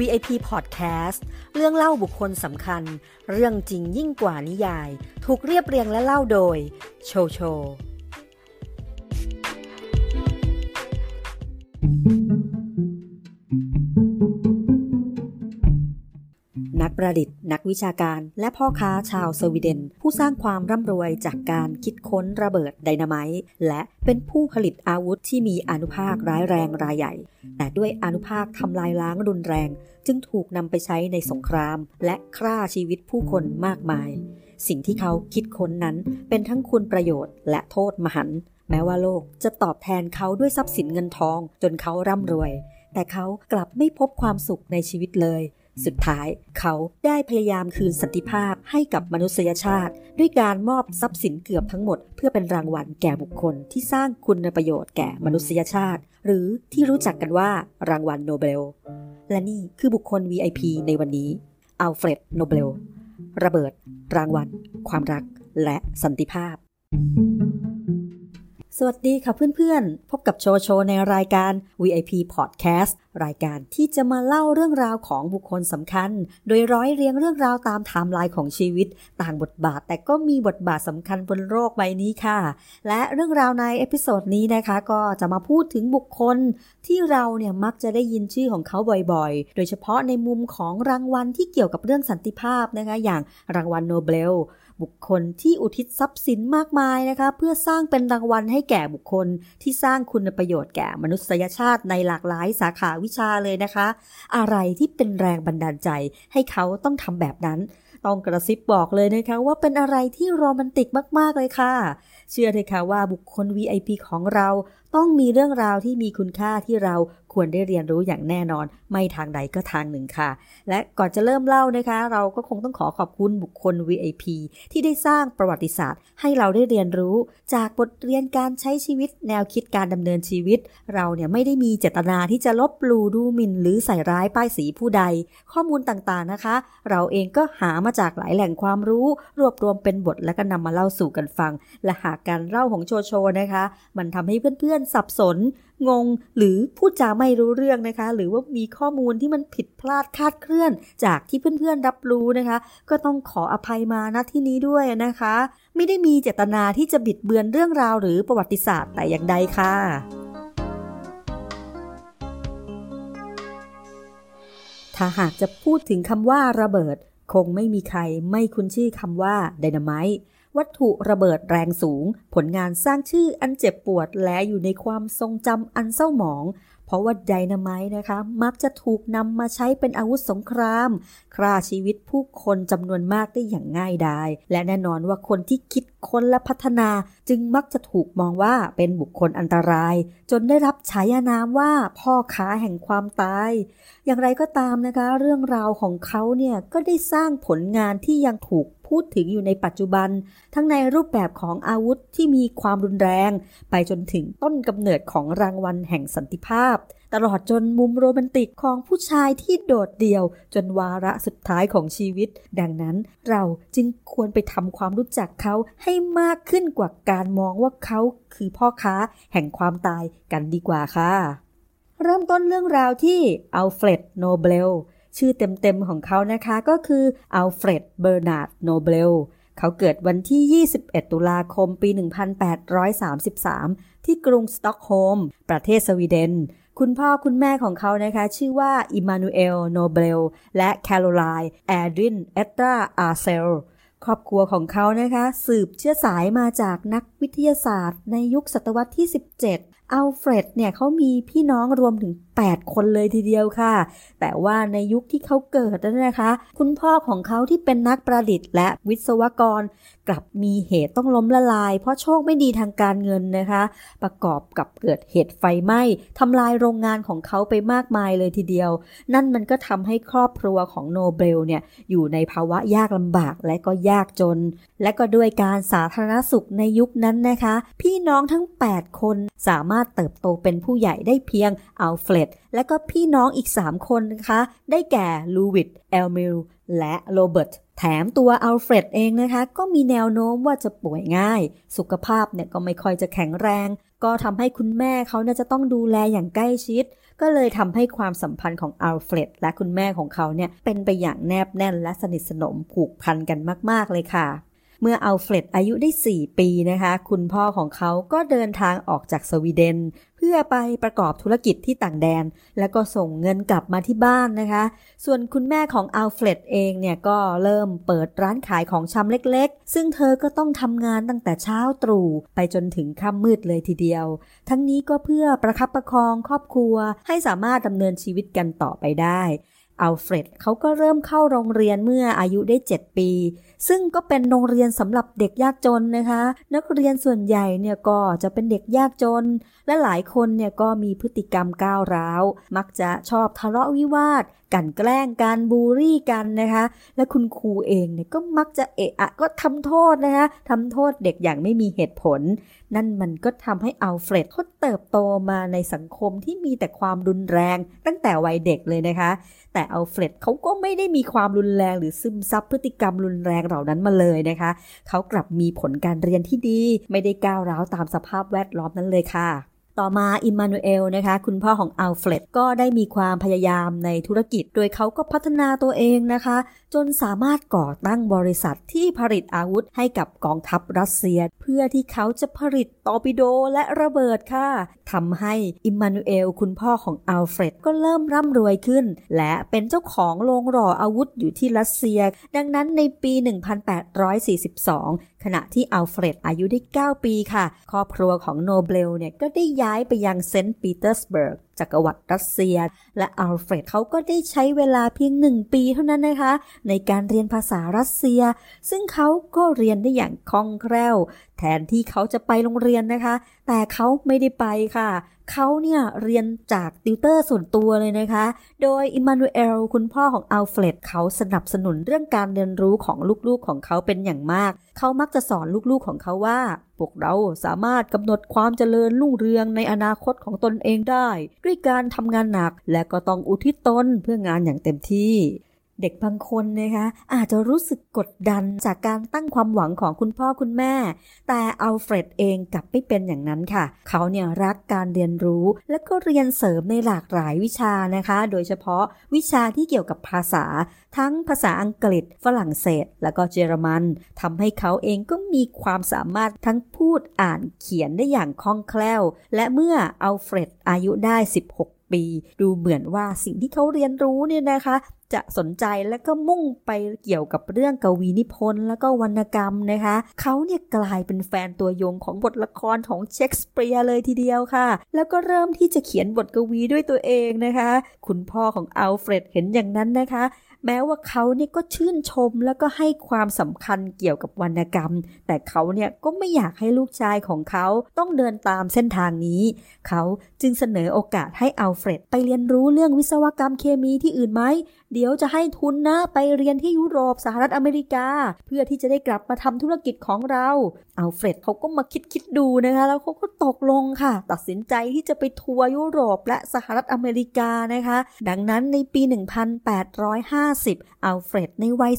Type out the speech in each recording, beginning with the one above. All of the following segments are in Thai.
VIP Podcast เรื่องเล่าบุคคลสำคัญ เรื่องจริงยิ่งกว่านิยาย ถูกเรียบเรียงและเล่าโดย โชโช ประดิษฐ์ นักวิชาการ และพ่อค้าชาวสวีเดน ผู้สร้างความร่ำรวยจากการคิดค้นระเบิดไดนาไมต์และเป็นผู้ผลิตอาวุธที่มีอนุภาคร้ายแรงรายใหญ่ แต่ด้วยอนุภาคทำลายล้างรุนแรง จึงถูกนำไปใช้ในสงคราม และฆ่าชีวิตผู้คนมากมาย สิ่งที่เขาคิดค้นนั้นเป็นทั้งคุณประโยชน์ และโทษมหันต์แม้ว่าโลกจะตอบแทนเขาด้วยทรัพย์สินเงินทองจนเขาร่ำรวย แต่เขากลับไม่พบความสุขในชีวิตเลย สุดท้ายเขาได้พยายามคืนสันติภาพให้กับมนุษยชาติ ด้วยการมอบทรัพย์สินเกือบทั้งหมด เพื่อเป็นรางวัลแก่บุคคลที่สร้างคุณประโยชน์แก่มนุษยชาติ หรือที่รู้จักกันว่ารางวัลโนเบล และนี่คือบุคคล VIP ในวันนี้อัลเฟรดโนเบล ระเบิด รางวัล ความรัก และสันติภาพ สวัสดีค่ะเพื่อนๆ พบกับโชโชในรายการ VIP Podcast รายการที่จะมาเล่าเรื่องราวของบุคคลสำคัญ โดยร้อยเรียงเรื่องราวตามไทม์ไลน์ของชีวิต ต่างบทบาทแต่ก็มีบทบาทสำคัญบนโลกใบนี้ค่ะ และเรื่องราวใน episode นี้นะคะก็จะมาพูดถึงบุคคล ที่เราเนี่ยมักจะได้ยินชื่อของเขาบ่อยๆ โดยเฉพาะในมุมของรางวัลที่เกี่ยวกับเรื่องสันติภาพนะคะ อย่างรางวัลโนเบล บุคคลที่อุทิศทรัพย์สินมากมายนะคะ เพื่อสร้างเป็นรางวัลให้แก่บุคคลที่สร้างคุณประโยชน์แก่มนุษยชาติในหลากหลายสาขาวิชาเลยนะคะ อะไรที่เป็นแรงบันดาลใจให้เขาต้องทำแบบนั้น ต้องกระซิบบอกเลยนะคะว่าเป็นอะไรที่โรแมนติกมากๆเลยค่ะ เชื่อเลยค่ะว่าบุคคล VIP ของเราต้องมีเรื่องราวที่มีคุณค่าที่เราควรได้เรียนรู้อย่างแน่นอน ไม่ทางใดก็ทางหนึ่งค่ะ และก่อนจะเริ่มเล่านะคะ เราก็คงต้องขอขอบคุณบุคคล VIP ที่ได้สร้างประวัติศาสตร์ ให้เราได้เรียนรู้จากบทเรียนการใช้ชีวิต แนวคิดการดำเนินชีวิต เราเนี่ยไม่ได้มีเจตนาที่จะลบลูดูหมินหรือใส่ร้ายป้ายสีผู้ใด ข้อมูลต่างๆนะคะ เราเองก็หามาจากหลายแหล่งความรู้ รวบรวมเป็นบทและก็นำมาเล่าสู่กันฟัง และหากการเล่าของโชโชนะคะ มันทำให้เพื่อนๆสับสนงงหรือพูดจาไม่รู้เรื่องนะคะ หรือว่ามีข้อมูลที่มันผิดพลาดคาดเคลื่อน จากที่เพื่อนๆรับรู้นะคะ ก็ต้องขออภัยมาณที่นี้ด้วยนะคะ ไม่ได้มีเจตนาที่จะบิดเบือนเรื่องราวหรือประวัติศาสตร์แต่อย่างใดค่ะถ้าหากจะพูดถึงคำว่าระเบิด คงไม่มีใครไม่คุ้นชื่อคำว่าไดนาไมต์วัตถุระเบิดแรงสูง ผลงานสร้างชื่ออันเจ็บปวดและอยู่ในความทรงจำอันเศร้าหมอง เพราะว่าไดนาไมต์นะคะ มักจะถูกนำมาใช้เป็นอาวุธสงคราม ฆ่าชีวิตผู้คนจำนวนมากได้อย่างง่ายดาย และแน่นอนว่าคนที่คิดค้นและพัฒนาจึงมักจะถูกมองว่าเป็นบุคคลอันตราย จนได้รับฉายานามว่าพ่อค้าแห่งความตาย อย่างไรก็ตามนะคะ เรื่องราวของเขาเนี่ยก็ได้สร้างผลงานที่ยังถูก พูดถึงอยู่ในปัจจุบัน ทั้งในรูปแบบของอาวุธที่มีความรุนแรง ไปจนถึงต้นกำเนิดของรางวัลแห่งสันติภาพ ตลอดจนมุมโรแมนติกของผู้ชายที่โดดเดี่ยว จนวาระสุดท้ายของชีวิต ดังนั้นเราจึงควรไปทำความรู้จักเขาให้มากขึ้นกว่าการมองว่าเขาคือพ่อค้าแห่งความตายกันดีกว่าค่ะ เริ่มต้นเรื่องราวที่อัลเฟรดโนเบล ชื่อเต็มๆของเขานะคะก็คืออัลเฟรด เบอร์นาร์ด โนเบล เขาเกิดวันที่ 21 ตุลาคม ปี 1833 ที่กรุงสต็อกโฮล์ม ประเทศสวีเดน คุณพ่อคุณแม่ของเขานะคะ ชื่อว่าอิมานูเอล โนเบล และแคโรไลน์ แอดริน เอตราอาเซลครอบครัวของเขานะคะ สืบเชื้อสายมาจากนักวิทยาศาสตร์ ในยุคศตวรรษที่ 17 อัลเฟรดเนี่ยเขามีพี่น้องรวมถึง 8 คนเลยทีเดียวค่ะ แต่ว่าในยุคที่เขาเกิดนั้นนะคะ คุณพ่อของเขาที่เป็นนักประดิษฐ์และวิศวกร กลับมีเหตุต้องล้มละลาย เพราะโชคไม่ดีทางการเงินนะคะ ประกอบกับเกิดเหตุไฟไหม้ทำลายโรงงานของเขาไปมากมายเลยทีเดียว นั่นมันก็ทำให้ครอบครัวของโนเบลเนี่ยอยู่ในภาวะยากลำบากและก็ยากจน และก็ด้วยการสาธารณสุขในยุคนั้นนะคะ พี่น้องทั้ง 8 คนสามารถเติบโตเป็นผู้ใหญ่ได้เพียงอัลเฟรดและก็พี่น้องอีก 3 คนนะคะ ได้แก่ลุดวิกเอมิลและโรเบิร์ตแถมตัวอัลเฟรดเองนะคะ ก็มีแนวโน้มว่าจะป่วยง่าย สุขภาพเนี่ยก็ไม่ค่อยจะแข็งแรง ก็ทำให้คุณแม่เขาเนี่ยจะต้องดูแลอย่างใกล้ชิด ก็เลยทำให้ความสัมพันธ์ของอัลเฟรดและคุณแม่ของเขาเนี่ยเป็นไปอย่างแนบแน่นและสนิทสนมผูกพันกันมาก ๆ เลยค่ะ เมื่ออัลเฟรดอายุได้ 4 ปีนะคะ คุณพ่อของเขาก็เดินทางออกจากสวีเดน เพื่อไปประกอบธุรกิจที่ต่างแดน แล้วก็ส่งเงินกลับมาที่บ้านนะคะ ส่วนคุณแม่ของอัลเฟรดเองเนี่ยก็เริ่มเปิดร้านขายของชำเล็กๆ ซึ่งเธอก็ต้องทำงานตั้งแต่เช้าตรู่ไปจนถึงค่ำมืดเลยทีเดียว ทั้งนี้ก็เพื่อประคับประคองครอบครัว ให้สามารถดำเนินชีวิตกันต่อไปได้อัลเฟรดเขาก็เริ่มเข้าโรงเรียนเมื่ออายุได้ 7 ปี ซึ่งก็เป็นโรงเรียนสำหรับเด็กยากจนนะคะ นักเรียนส่วนใหญ่เนี่ยก็จะเป็นเด็กยากจน และหลายคนเนี่ยก็มีพฤติกรรมก้าวร้าว มักจะชอบทะเลาะวิวาทกันแกล้งกันบูรี่กันนะคะ และคุณครูเองเนี่ยก็มักจะเอะอะก็ทำโทษนะคะทำโทษเด็กอย่างไม่มีเหตุผล นั่นมันก็ทำให้อัลเฟรดเขาเติบโตมาในสังคมที่มีแต่ความรุนแรงตั้งแต่วัยเด็กเลยนะคะ แต่อัลเฟรดเขาก็ไม่ได้มีความรุนแรงหรือซึมซับพฤติกรรมรุนแรงเหล่านั้นมาเลยนะคะ เขากลับมีผลการเรียนที่ดี ไม่ได้ก้าวร้าวตามสภาพแวดล้อมนั้นเลยค่ะ ต่อมาอิมมานูเอลนะคะคุณพ่อของอัลเฟรดก็ได้มีความพยายามในธุรกิจ โดยเขาก็พัฒนาตัวเองนะคะ จนสามารถก่อตั้งบริษัทที่ผลิตอาวุธให้กับกองทัพรัสเซีย เพื่อที่เขาจะผลิตตอร์ปิโดและระเบิดค่ะทำให้อิมมานูเอลคุณพ่อของอัลเฟรดก็เริ่มร่ำรวยขึ้น และเป็นเจ้าของโรงหล่ออาวุธอยู่ที่รัสเซีย ดังนั้นในปี 1842ขณะที่อัลเฟรดอายุได้ 9 ปีค่ะ ครอบครัวของโนเบลเนี่ยก็ได้ย้ายไปยังเซนต์ปีเตอร์สเบิร์ก จักรวรรดิรัสเซีย และอัลเฟรดเขาก็ได้ใช้เวลาเพียงหนึ่งปีเท่านั้นนะคะ ในการเรียนภาษารัสเซีย ซึ่งเขาก็เรียนได้อย่างคล่องแคล่ว แทนที่เขาจะไปโรงเรียนนะคะ แต่เขาไม่ได้ไปค่ะเขาเนี่ยเรียนจากติวเตอร์ส่วนตัวเลยนะคะ โดยอิมมานูเอลคุณพ่อของอัลเฟรดเขาสนับสนุนเรื่องการเรียนรู้ของลูกๆของเขาเป็นอย่างมาก เขามักจะสอนลูกๆของเขาว่า พวกเราสามารถกำหนดความเจริญรุ่งเรืองในอนาคตของตนเองได้ ด้วยการทำงานหนักและก็ต้องอุทิศตนเพื่องานอย่างเต็มที่ เด็กบางคนนะคะอาจจะรู้สึกกดดันจากการตั้งความหวังของคุณพ่อคุณแม่ แต่อัลเฟรดเองกลับไม่เป็นอย่างนั้นค่ะ เขาเนี่ยรักการเรียนรู้ และก็เรียนเสริมในหลากหลายวิชานะคะ โดยเฉพาะวิชาที่เกี่ยวกับภาษา ทั้งภาษาอังกฤษ ฝรั่งเศส และก็เยอรมันทำให้เขาเองก็มีความสามารถทั้งพูดอ่านเขียนได้อย่างคล่องแคล่ว และเมื่ออัลเฟรดอายุได้ 16ปี ดูเหมือนว่าสิ่งที่เขาเรียนรู้เนี่ยนะคะ จะสนใจและก็มุ่งไปเกี่ยวกับเรื่องกวีนิพนธ์และก็วรรณกรรมนะคะเขาเนี่ยกลายเป็นแฟนตัวยงของบทละครของเชคสเปียร์เลยทีเดียวค่ะ แล้วก็เริ่มที่จะเขียนบทกวีด้วยตัวเองนะคะ คุณพ่อของอัลเฟรดเห็นอย่างนั้นนะคะแม้ว่าเขาเนี่ยก็ชื่นชมแล้วก็ให้ความสำคัญเกี่ยวกับวรรณกรรม แต่เขาเนี่ยก็ไม่อยากให้ลูกชายของเขาต้องเดินตามเส้นทางนี้ เขาจึงเสนอโอกาสให้อัลเฟรดไปเรียนรู้เรื่องวิศวกรรมเคมีที่อื่นไหม เดี๋ยวจะให้ทุนนะไปเรียนที่ยุโรปสหรัฐอเมริกา เพื่อที่จะได้กลับมาทำธุรกิจของเรา อัลเฟรดเขาก็มาคิดคิดดูนะคะ แล้วเขาก็ตกลงค่ะ ตัดสินใจที่จะไปทัวร์ยุโรปและสหรัฐอเมริกานะคะ ดังนั้นในปี 1850 50อัลเฟรดในวัย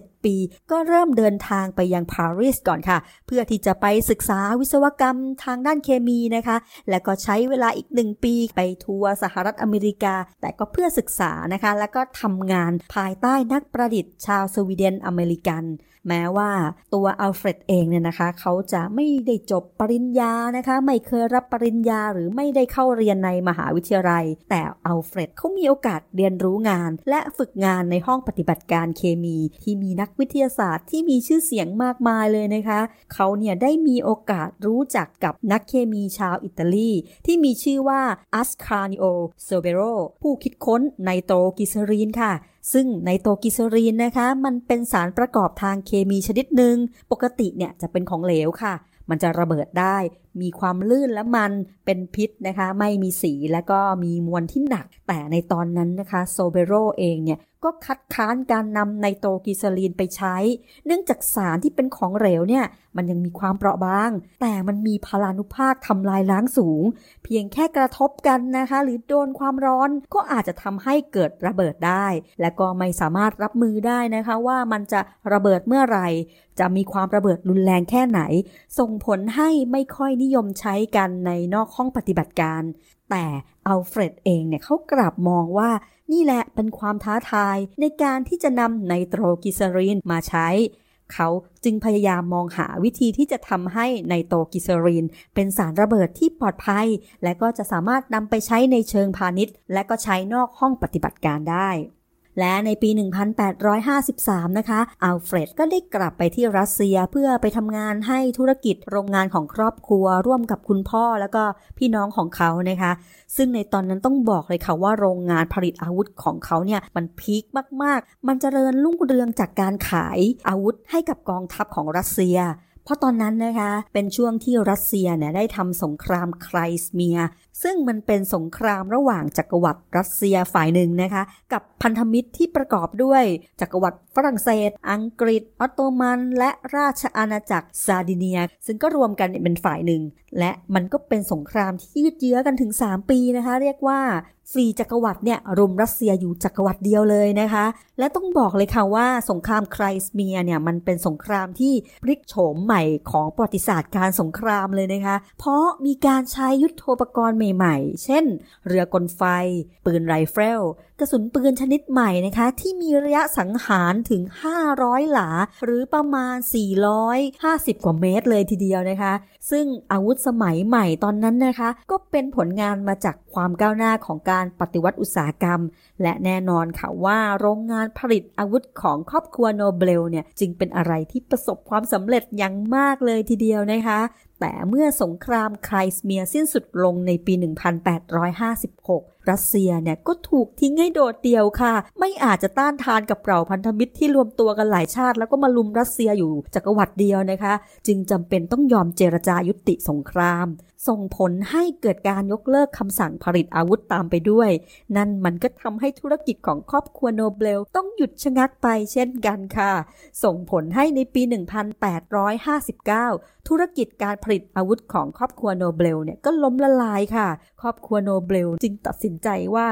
7 ปี ก็เริ่มเดินทางไปยังปารีสก่อนค่ะ เพื่อที่จะไปศึกษาวิศวกรรมทางด้านเคมีนะคะ และก็ใช้เวลาอีกหนึ่งปีไปทัวร์สหรัฐอเมริกา แต่ก็เพื่อศึกษานะคะ แล้วก็ทำงานภายใต้นักประดิษฐ์ชาวสวีเดนอเมริกัน แม้ว่าตัวอัลเฟรดเองเนี่ยนะคะ เขาจะไม่ได้จบปริญญานะคะ ไม่เคยรับปริญญาหรือไม่ได้เข้าเรียนในมหาวิทยาลัย แต่อัลเฟรดเขามีโอกาสเรียนรู้งาน และฝึกงานในห้องปฏิบัติการเคมี ที่มีนักวิทยาศาสตร์ที่มีชื่อเสียงมากมายเลยนะคะ เขาเนี่ยได้มีโอกาสรู้จักกับนักเคมีชาวอิตาลี ที่มีชื่อว่าอัสคานิโอ โซเบรโรผู้คิดค้นไนโตรกลีเซอรีนค่ะ ซึ่งไนโตรกลีเซอรีนนะคะ มันเป็นสารประกอบทางเคมีชนิดหนึ่งปกติเนี่ยจะเป็นของเหลวค่ะ มันจะระเบิดได้ มีความลื่นและมันเป็นพิษนะคะ ไม่มีสีและก็มีมวลที่หนัก แต่ในตอนนั้นนะคะโซเบรโรเองเนี่ยก็คัดค้านการนำไนโตรกิซลีนไปใช้ เนื่องจากสารที่เป็นของเหลวเนี่ย มันยังมีความเปราะบาง แต่มันมีพลานุภาคทำลายล้างสูง เพียงแค่กระทบกันนะคะ หรือโดนความร้อนก็อาจจะทำให้เกิดระเบิดได้ และก็ไม่สามารถรับมือได้นะคะ ว่ามันจะระเบิดเมื่อไหร่ จะมีความระเบิดรุนแรงแค่ไหน ส่งผลให้ไม่ค่อยนินิยมใช้กันในนอกห้องปฏิบัติการ แต่อัลเฟรดเองเนี่ยเขากลับมองว่านี่แหละเป็นความท้าทายในการที่จะนำไนโตรกลีเซอรีนมาใช้ เขาจึงพยายามมองหาวิธีที่จะทำให้ไนโตรกลีเซอรีน เป็นสารระเบิดที่ปลอดภัย และก็จะสามารถนำไปใช้ในเชิงพาณิชย์ และก็ใช้นอกห้องปฏิบัติการได้ และในปี 1853 นะคะอัลเฟรดก็ได้กลับไปที่รัสเซียเพื่อไปทำงานให้ธุรกิจโรงงานของครอบครัว ร่วมกับคุณพ่อแล้วก็พี่น้องของเขานะคะ ซึ่งในตอนนั้นต้องบอกเลยค่ะว่าโรงงานผลิตอาวุธของเขาเนี่ยมันพีคมากๆ มันจเจริญรุ่งเรืองจากการขายอาวุธให้กับกองทัพของรัสเซีย เพราะตอนนั้นนะคะเป็นช่วงที่รัสเซียเนี่ยได้ทำสงครามไครสเมีย ซึ่งมันเป็นสงครามระหว่างจักรวรรดิรัสเซียฝ่ายหนึ่งนะคะ กับพันธมิตรที่ประกอบด้วย จักรวรรดิฝรั่งเศส อังกฤษ ออตโตมัน และราชอาณาจักรซาดิเนีย ซึ่งก็รวมกันเป็นฝ่ายหนึ่ง และมันก็เป็นสงครามที่ยืดเยื้อกันถึง 3 ปีนะคะ เรียกว่า สี่จักรวรรดิเนี่ยรุมรัสเซียอยู่จักรวรรดิเดียวเลยนะคะ และต้องบอกเลยค่ะว่าสงครามไครเมียเนี่ยมันเป็นสงครามที่พลิกโฉมใหม่ของประวัติศาสตร์การสงครามเลยนะคะ เพราะมีการใช้ยุทธโธปกรณ์ใหม่ๆ เช่น เรือกลไฟ ปืนไรเฟิลกระสุนปืนชนิดใหม่นะคะ ที่มีระยะสังหารถึง 500 หลา หรือประมาณ 450 กว่าเมตรเลยทีเดียวนะคะ ซึ่งอาวุธสมัยใหม่ตอนนั้นนะคะ ก็เป็นผลงานมาจากความก้าวหน้าของการปฏิวัติอุตสาหกรรม และแน่นอนค่ะว่าโรงงานผลิตอาวุธของครอบครัวโนเบลเนี่ยจึงเป็นอะไรที่ประสบความสำเร็จอย่างมากเลยทีเดียวนะคะ แต่เมื่อสงครามไครเมียสิ้นสุดลงในปี 1856 รัสเซียเนี่ยก็ถูกทิ้งให้โดดเดี่ยวค่ะ ไม่อาจจะต้านทานกับเหล่าพันธมิตรที่รวมตัวกันหลายชาติ แล้วก็มารุมรัสเซียอยู่จักรวรรดิเดียวนะคะ จึงจำเป็นต้องยอมเจรจายุติสงคราม ส่งผลให้เกิดการยกเลิกคำสั่งผลิตอาวุธตามไปด้วย นั่นมันก็ทำให้ธุรกิจของครอบครัวโนเบลต้องหยุดชะงักไปเช่นกันค่ะ ส่งผลให้ในปี 1859 ธุรกิจการผลิตอาวุธของครอบครัวโนเบลเนี่ยก็ล้มละลายค่ะ ครอบครัวโนเบลจึงตัดสินใจว่า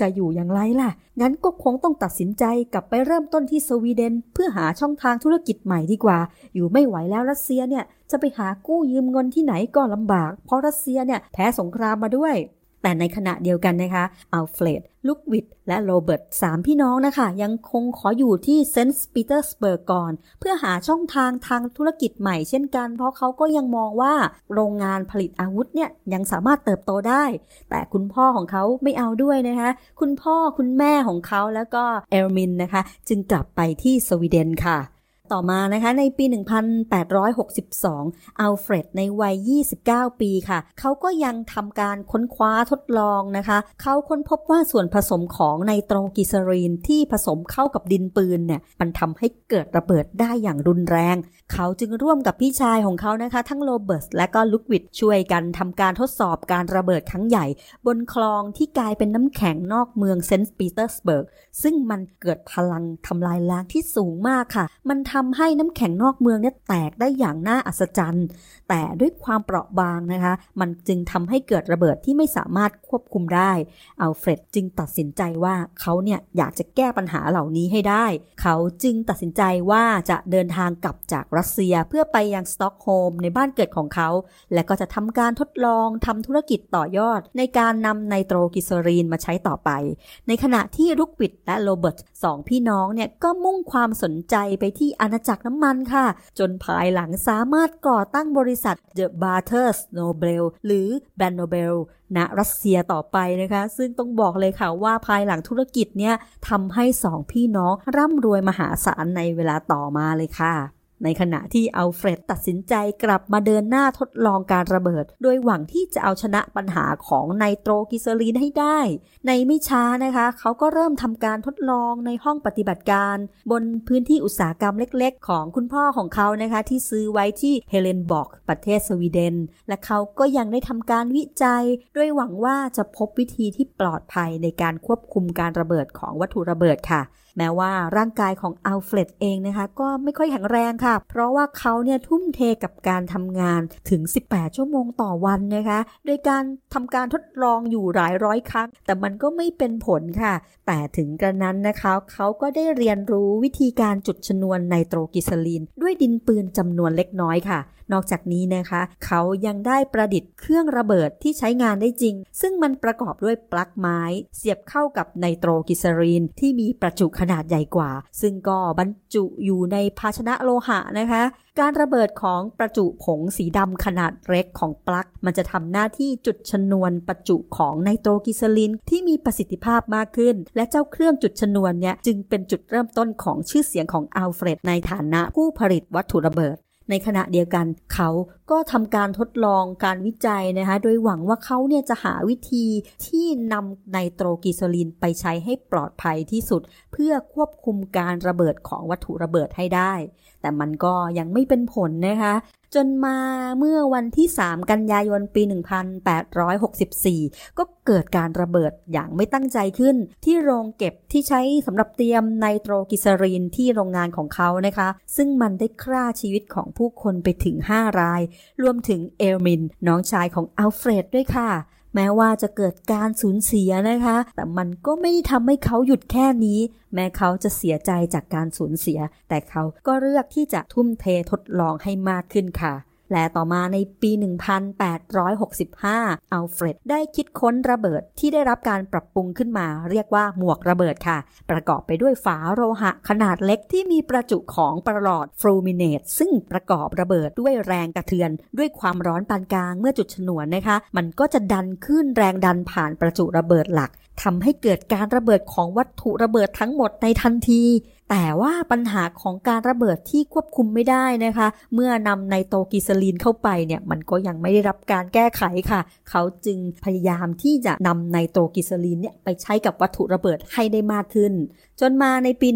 จะอยู่อย่างไรล่ะ งั้นก็คงต้องตัดสินใจกลับไปเริ่มต้นที่สวีเดน เพื่อหาช่องทางธุรกิจใหม่ดีกว่า อยู่ไม่ไหวแล้วรัสเซียเนี่ยจะไปหากู้ยืมเงินที่ไหนก็ลำบาก เพราะรัสเซียเนี่ยแพ้สงครามมาด้วย แต่ในขณะเดียวกันนะคะอัลเฟรดลุดวิกและโรเบิร์ตสามพี่น้องนะคะ ยังคงขออยู่ที่เซนต์ปีเตอร์สเบิร์กก่อน เพื่อหาช่องทางทางธุรกิจใหม่เช่นกัน เพราะเขาก็ยังมองว่าโรงงานผลิตอาวุธเนี่ยยังสามารถเติบโตได้ แต่คุณพ่อของเขาไม่เอาด้วยนะคะ คุณพ่อคุณแม่ของเขาแล้วก็เอมิลนะคะ จึงกลับไปที่สวีเดนค่ะ ต่อมานะคะในปี 1862 อัลเฟรดในวัย 29 ปีค่ะ เขาก็ยังทำการค้นคว้าทดลองนะคะ เขาค้นพบว่าส่วนผสมของไนโตรกลีเซอรีนที่ผสมเข้ากับดินปืนเนี่ย มันทำให้เกิดระเบิดได้อย่างรุนแรง เขาจึงร่วมกับพี่ชายของเขานะคะ ทั้งโรเบิร์ตและก็ลุดวิกช่วยกันทำการทดสอบการระเบิดครั้งใหญ่ บนคลองที่กลายเป็นน้ำแข็งนอกเมืองเซนต์ปีเตอร์สเบิร์ก ซึ่งมันเกิดพลังทำลายล้างที่สูงมากค่ะ มันทำให้น้ำแข็งนอกเมืองเนี่ยแตกได้อย่างน่าอัศจรรย์ แต่ด้วยความเปราะบางนะคะ มันจึงทำให้เกิดระเบิดที่ไม่สามารถควบคุมได้อัลเฟรดจึงตัดสินใจว่าเขาเนี่ยอยากจะแก้ปัญหาเหล่านี้ให้ได้ เขาจึงตัดสินใจว่าจะเดินทางกลับจากรัสเซียเพื่อไปยังสต็อกโฮล์มในบ้านเกิดของเขา และก็จะทำการทดลองทำธุรกิจต่อยอด ในการนำไนโตรกิเซรีนมาใช้ต่อไป ในขณะที่ลุกวิดและโรเบิร์ตสองพี่น้องเนี่ยก็มุ่งความสนใจไปที่อาณาจักรน้ำมันค่ะ จนภายหลังสามารถก่อตั้งบริษัท The Bathers Nobel หรือ b a n Nobel ณรัสเซียต่อไปนะคะ ซึ่งต้องบอกเลยค่ะว่าภายหลังธุรกิจเนี่ยทำให้สองพี่น้องร่ำรวยมหาศาลในเวลาต่อมาเลยค่ะ ในขณะที่อัลเฟรดตัดสินใจกลับมาเดินหน้าทดลองการระเบิด โดยหวังที่จะเอาชนะปัญหาของไนโตรกิเซอรีนให้ได้ ในไม่ช้านะคะ เขาก็เริ่มทำการทดลองในห้องปฏิบัติการ บนพื้นที่อุตสาหกรรมเล็กๆ ของคุณพ่อของเขานะคะ ที่ซื้อไว้ที่เฮเลนบอกประเทศสวีเดน และเขาก็ยังได้ทำการวิจัย ด้วยหวังว่าจะพบวิธีที่ปลอดภัยในการควบคุมการระเบิดของวัตถุระเบิดค่ะ แม้ว่าร่างกายของอัลเฟรดเองนะคะ ก็ไม่ค่อยแข็งแรงค่ะ เพราะว่าเขาเนี่ยทุ่มเทกับการทำงานถึง 18 ชั่วโมงต่อวันนะคะ โดยการทำการทดลองอยู่หลายร้อยครั้ง แต่มันก็ไม่เป็นผลค่ะ แต่ถึงกระนั้นนะคะ เขาก็ได้เรียนรู้วิธีการจุดชนวนไนโตรกลีเซอรีน ด้วยดินปืนจำนวนเล็กน้อยค่ะ นอกจากนี้นะคะ เขายังได้ประดิษฐ์เครื่องระเบิดที่ใช้งานได้จริง ซึ่งมันประกอบด้วยปลั๊กไม้ เสียบเข้ากับไนโตรกิซรีนที่มีประจุขนาดใหญ่กว่า ซึ่งก็บรรจุอยู่ในภาชนะโลหะนะคะการระเบิดของประจุผงสีดำขนาดเล็กของปลั๊ก มันจะทำหน้าที่จุดชนวนประจุของไนโตรกิซลินที่มีประสิทธิภาพมากขึ้น และเจ้าเครื่องจุดชนวนเนี่ยจึงเป็นจุดเริ่มต้นของชื่อเสียงของอัลเฟรดในฐานะผู้ผลิตวัตถุระเบิด ในขณะเดียวกัน เขาก็ทำการทดลองการวิจัยนะคะโดยหวังว่าเขาเนี่ยจะหาวิธีที่นำไนโตรกิโซลินไปใช้ให้ปลอดภัยที่สุด เพื่อควบคุมการระเบิดของวัตถุระเบิดให้ได้ แต่มันก็ยังไม่เป็นผลนะคะ จนมาเมื่อวันที่ 3 กันยายนปี 1864 ก็เกิดการระเบิดอย่างไม่ตั้งใจขึ้น ที่โรงเก็บที่ใช้สำหรับเตรียมไนโตรกิซารีนที่โรงงานของเขานะคะ ซึ่งมันได้ฆ่าชีวิตของผู้คนไปถึง 5 ราย รวมถึงเอมิล น้องชายของอัลเฟรดด้วยค่ะ แม้ว่าจะเกิดการสูญเสียนะคะ แต่มันก็ไม่ได้ทำให้เขาหยุดแค่นี้ แม้เขาจะเสียใจจากการสูญเสีย แต่เขาก็เลือกที่จะทุ่มเททดลองให้มากขึ้นค่ะ และต่อมาในปี 1865 อัลเฟรดได้คิดค้นระเบิดที่ได้รับการปรับปรุงขึ้นมา เรียกว่าหมวกระเบิดค่ะ ประกอบไปด้วยฝาโลหะขนาดเล็กที่มีประจุของประหลอดฟลูมิเนตซึ่งประกอบระเบิดด้วยแรงกระเทือน ด้วยความร้อนปานกลางเมื่อจุดฉนวนนะคะ มันก็จะดันขึ้นแรงดันผ่านประจุระเบิดหลักทำให้เกิดการระเบิดของวัตถุระเบิดทั้งหมดในทันที แต่ว่าปัญหาของการระเบิดที่ควบคุมไม่ได้นะคะ เมื่อนำไนโตรกิซลีนเข้าไปเนี่ยมันก็ยังไม่ได้รับการแก้ไขค่ะ เขาจึงพยายามที่จะนำไนโตรกลีเซอรีนเนี่ยไปใช้กับวัตถุระเบิดให้ได้มากขึ้น จนมาในปี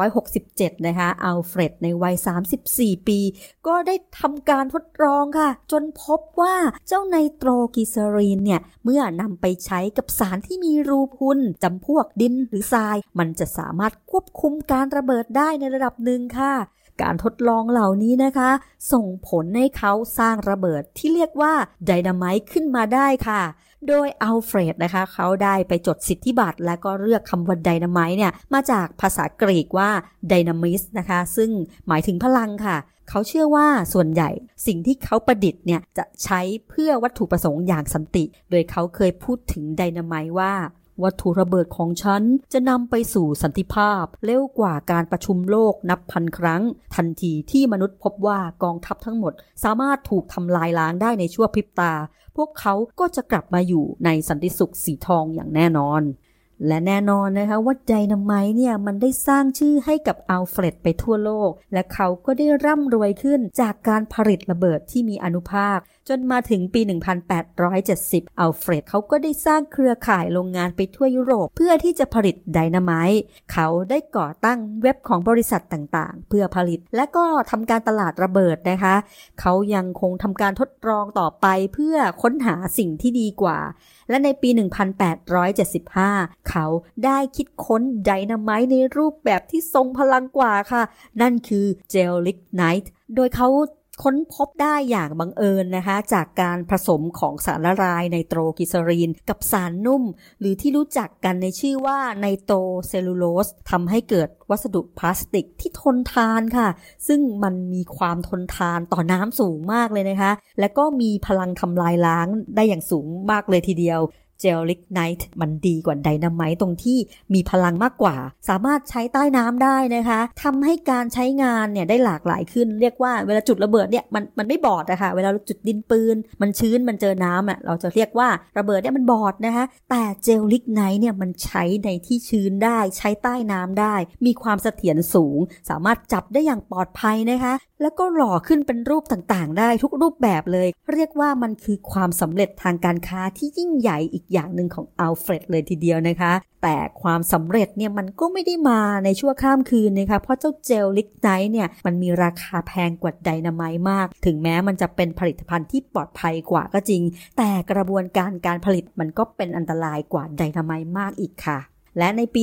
1867 นะคะอัลเฟรดในวัย 34 ปี ก็ได้ทำการทดลองค่ะ จนพบว่าเจ้าไนโตรกลีเซอรีนเนี่ยเมื่อนำไปใช้กับสารที่มีรูพรุนจำพวกดินหรือทราย มันจะสามารถควบคุมการระเบิดได้ในระดับหนึ่งค่ะ การทดลองเหล่านี้นะคะ ส่งผลให้เขาสร้างระเบิดที่เรียกว่าไดนาไมต์ขึ้นมาได้ค่ะ โดยอัลเฟรดนะคะ เขาได้ไปจดสิทธิบัตรและก็เลือกคำว่าไดนาไมต์เนี่ย มาจากภาษากรีกว่าไดนามิสนะคะ ซึ่งหมายถึงพลังค่ะเขาเชื่อว่าส่วนใหญ่สิ่งที่เขาประดิษฐ์เนี่ยจะใช้เพื่อวัตถุประสงค์อย่างสันติ โดยเขาเคยพูดถึงไดนาไมต์ว่า วัตถุระเบิดของฉันจะนำไปสู่สันติภาพเร็วกว่าการประชุมโลกนับพันครั้ง ทันทีที่มนุษย์พบว่ากองทัพทั้งหมด สามารถถูกทำลายล้างได้ในชั่วพริบตา พวกเขาก็จะกลับมาอยู่ในสันติสุขสีทองอย่างแน่นอน และแน่นอนนะคะว่าไดนาไมต์เนี่ยมันได้สร้างชื่อให้กับอัลเฟรดไปทั่วโลก และเขาก็ได้ร่ำรวยขึ้นจากการผลิตระเบิดที่มีอนุภาค จนมาถึงปี 1870 อัลเฟรดเขาก็ได้สร้างเครือข่ายโรงงานไปทั่วยุโรป เพื่อที่จะผลิตไดนาไมต์เขาได้ก่อตั้งเว็บของบริษัทต่างๆ เพื่อผลิต และก็ทำการตลาดระเบิดนะคะ เขายังคงทำการทดลองต่อไปเพื่อค้นหาสิ่งที่ดีกว่าและในปี 1875 เขาได้คิดค้นไดนาไมต์ในรูปแบบที่ทรงพลังกว่าค่ะ นั่นคือเจลลิกไนท์โดยเขา ค้นพบได้อย่างบังเอิญนะคะ จากการผสมของสารละลายไนโตรกิซารีน กับสารนุ่ม หรือที่รู้จักกันในชื่อว่าไนโตรเซลลูโลสทำให้เกิดวัสดุพลาสติกที่ทนทานค่ะ ซึ่งมันมีความทนทานต่อน้ำสูงมากเลยนะคะ และก็มีพลังทำลายล้างได้อย่างสูงมากเลยทีเดียว เจลิกไนต์มันดีกว่าไดนาไมต์ตรงที่มีพลังมากกว่า สามารถใช้ใต้น้ำได้นะคะทำให้การใช้งานเนี่ยได้หลากหลายขึ้น เรียกว่าเวลาจุดระเบิดเนี่ยมันมันไม่บอดนะคะเวลาจุดดินปืน มันชื้นมันเจอน้ำอะเราจะเรียกว่าระเบิดเนี่ยมันบอดนะคะแต่เจลลิกไนท์เนี่ยมันใช้ในที่ชื้นได้ ใช้ใต้น้ำได้ มีความเสถียรสูง สามารถจับได้อย่างปลอดภัยนะคะ แล้วก็หล่อขึ้นเป็นรูปต่างๆ ได้ทุกรูปแบบเลย เรียกว่ามันคือความสำเร็จทางการค้าที่ยิ่งใหญ่อีกอย่างหนึ่งของอัลเฟรดเลยทีเดียวนะคะ แต่ความสำเร็จเนี่ยมันก็ไม่ได้มาในชั่วข้ามคืนนะคะเพราะเจ้าเจลลิกไนท์เนี่ยมันมีราคาแพงกว่าไดนาไมต์มาก ถึงแม้มันจะเป็นผลิตภัณฑ์ที่ปลอดภัยกว่าก็จริง แต่กระบวนการการผลิตมันก็เป็นอันตรายกว่าไดนาไมต์มากอีกค่ะ และในปี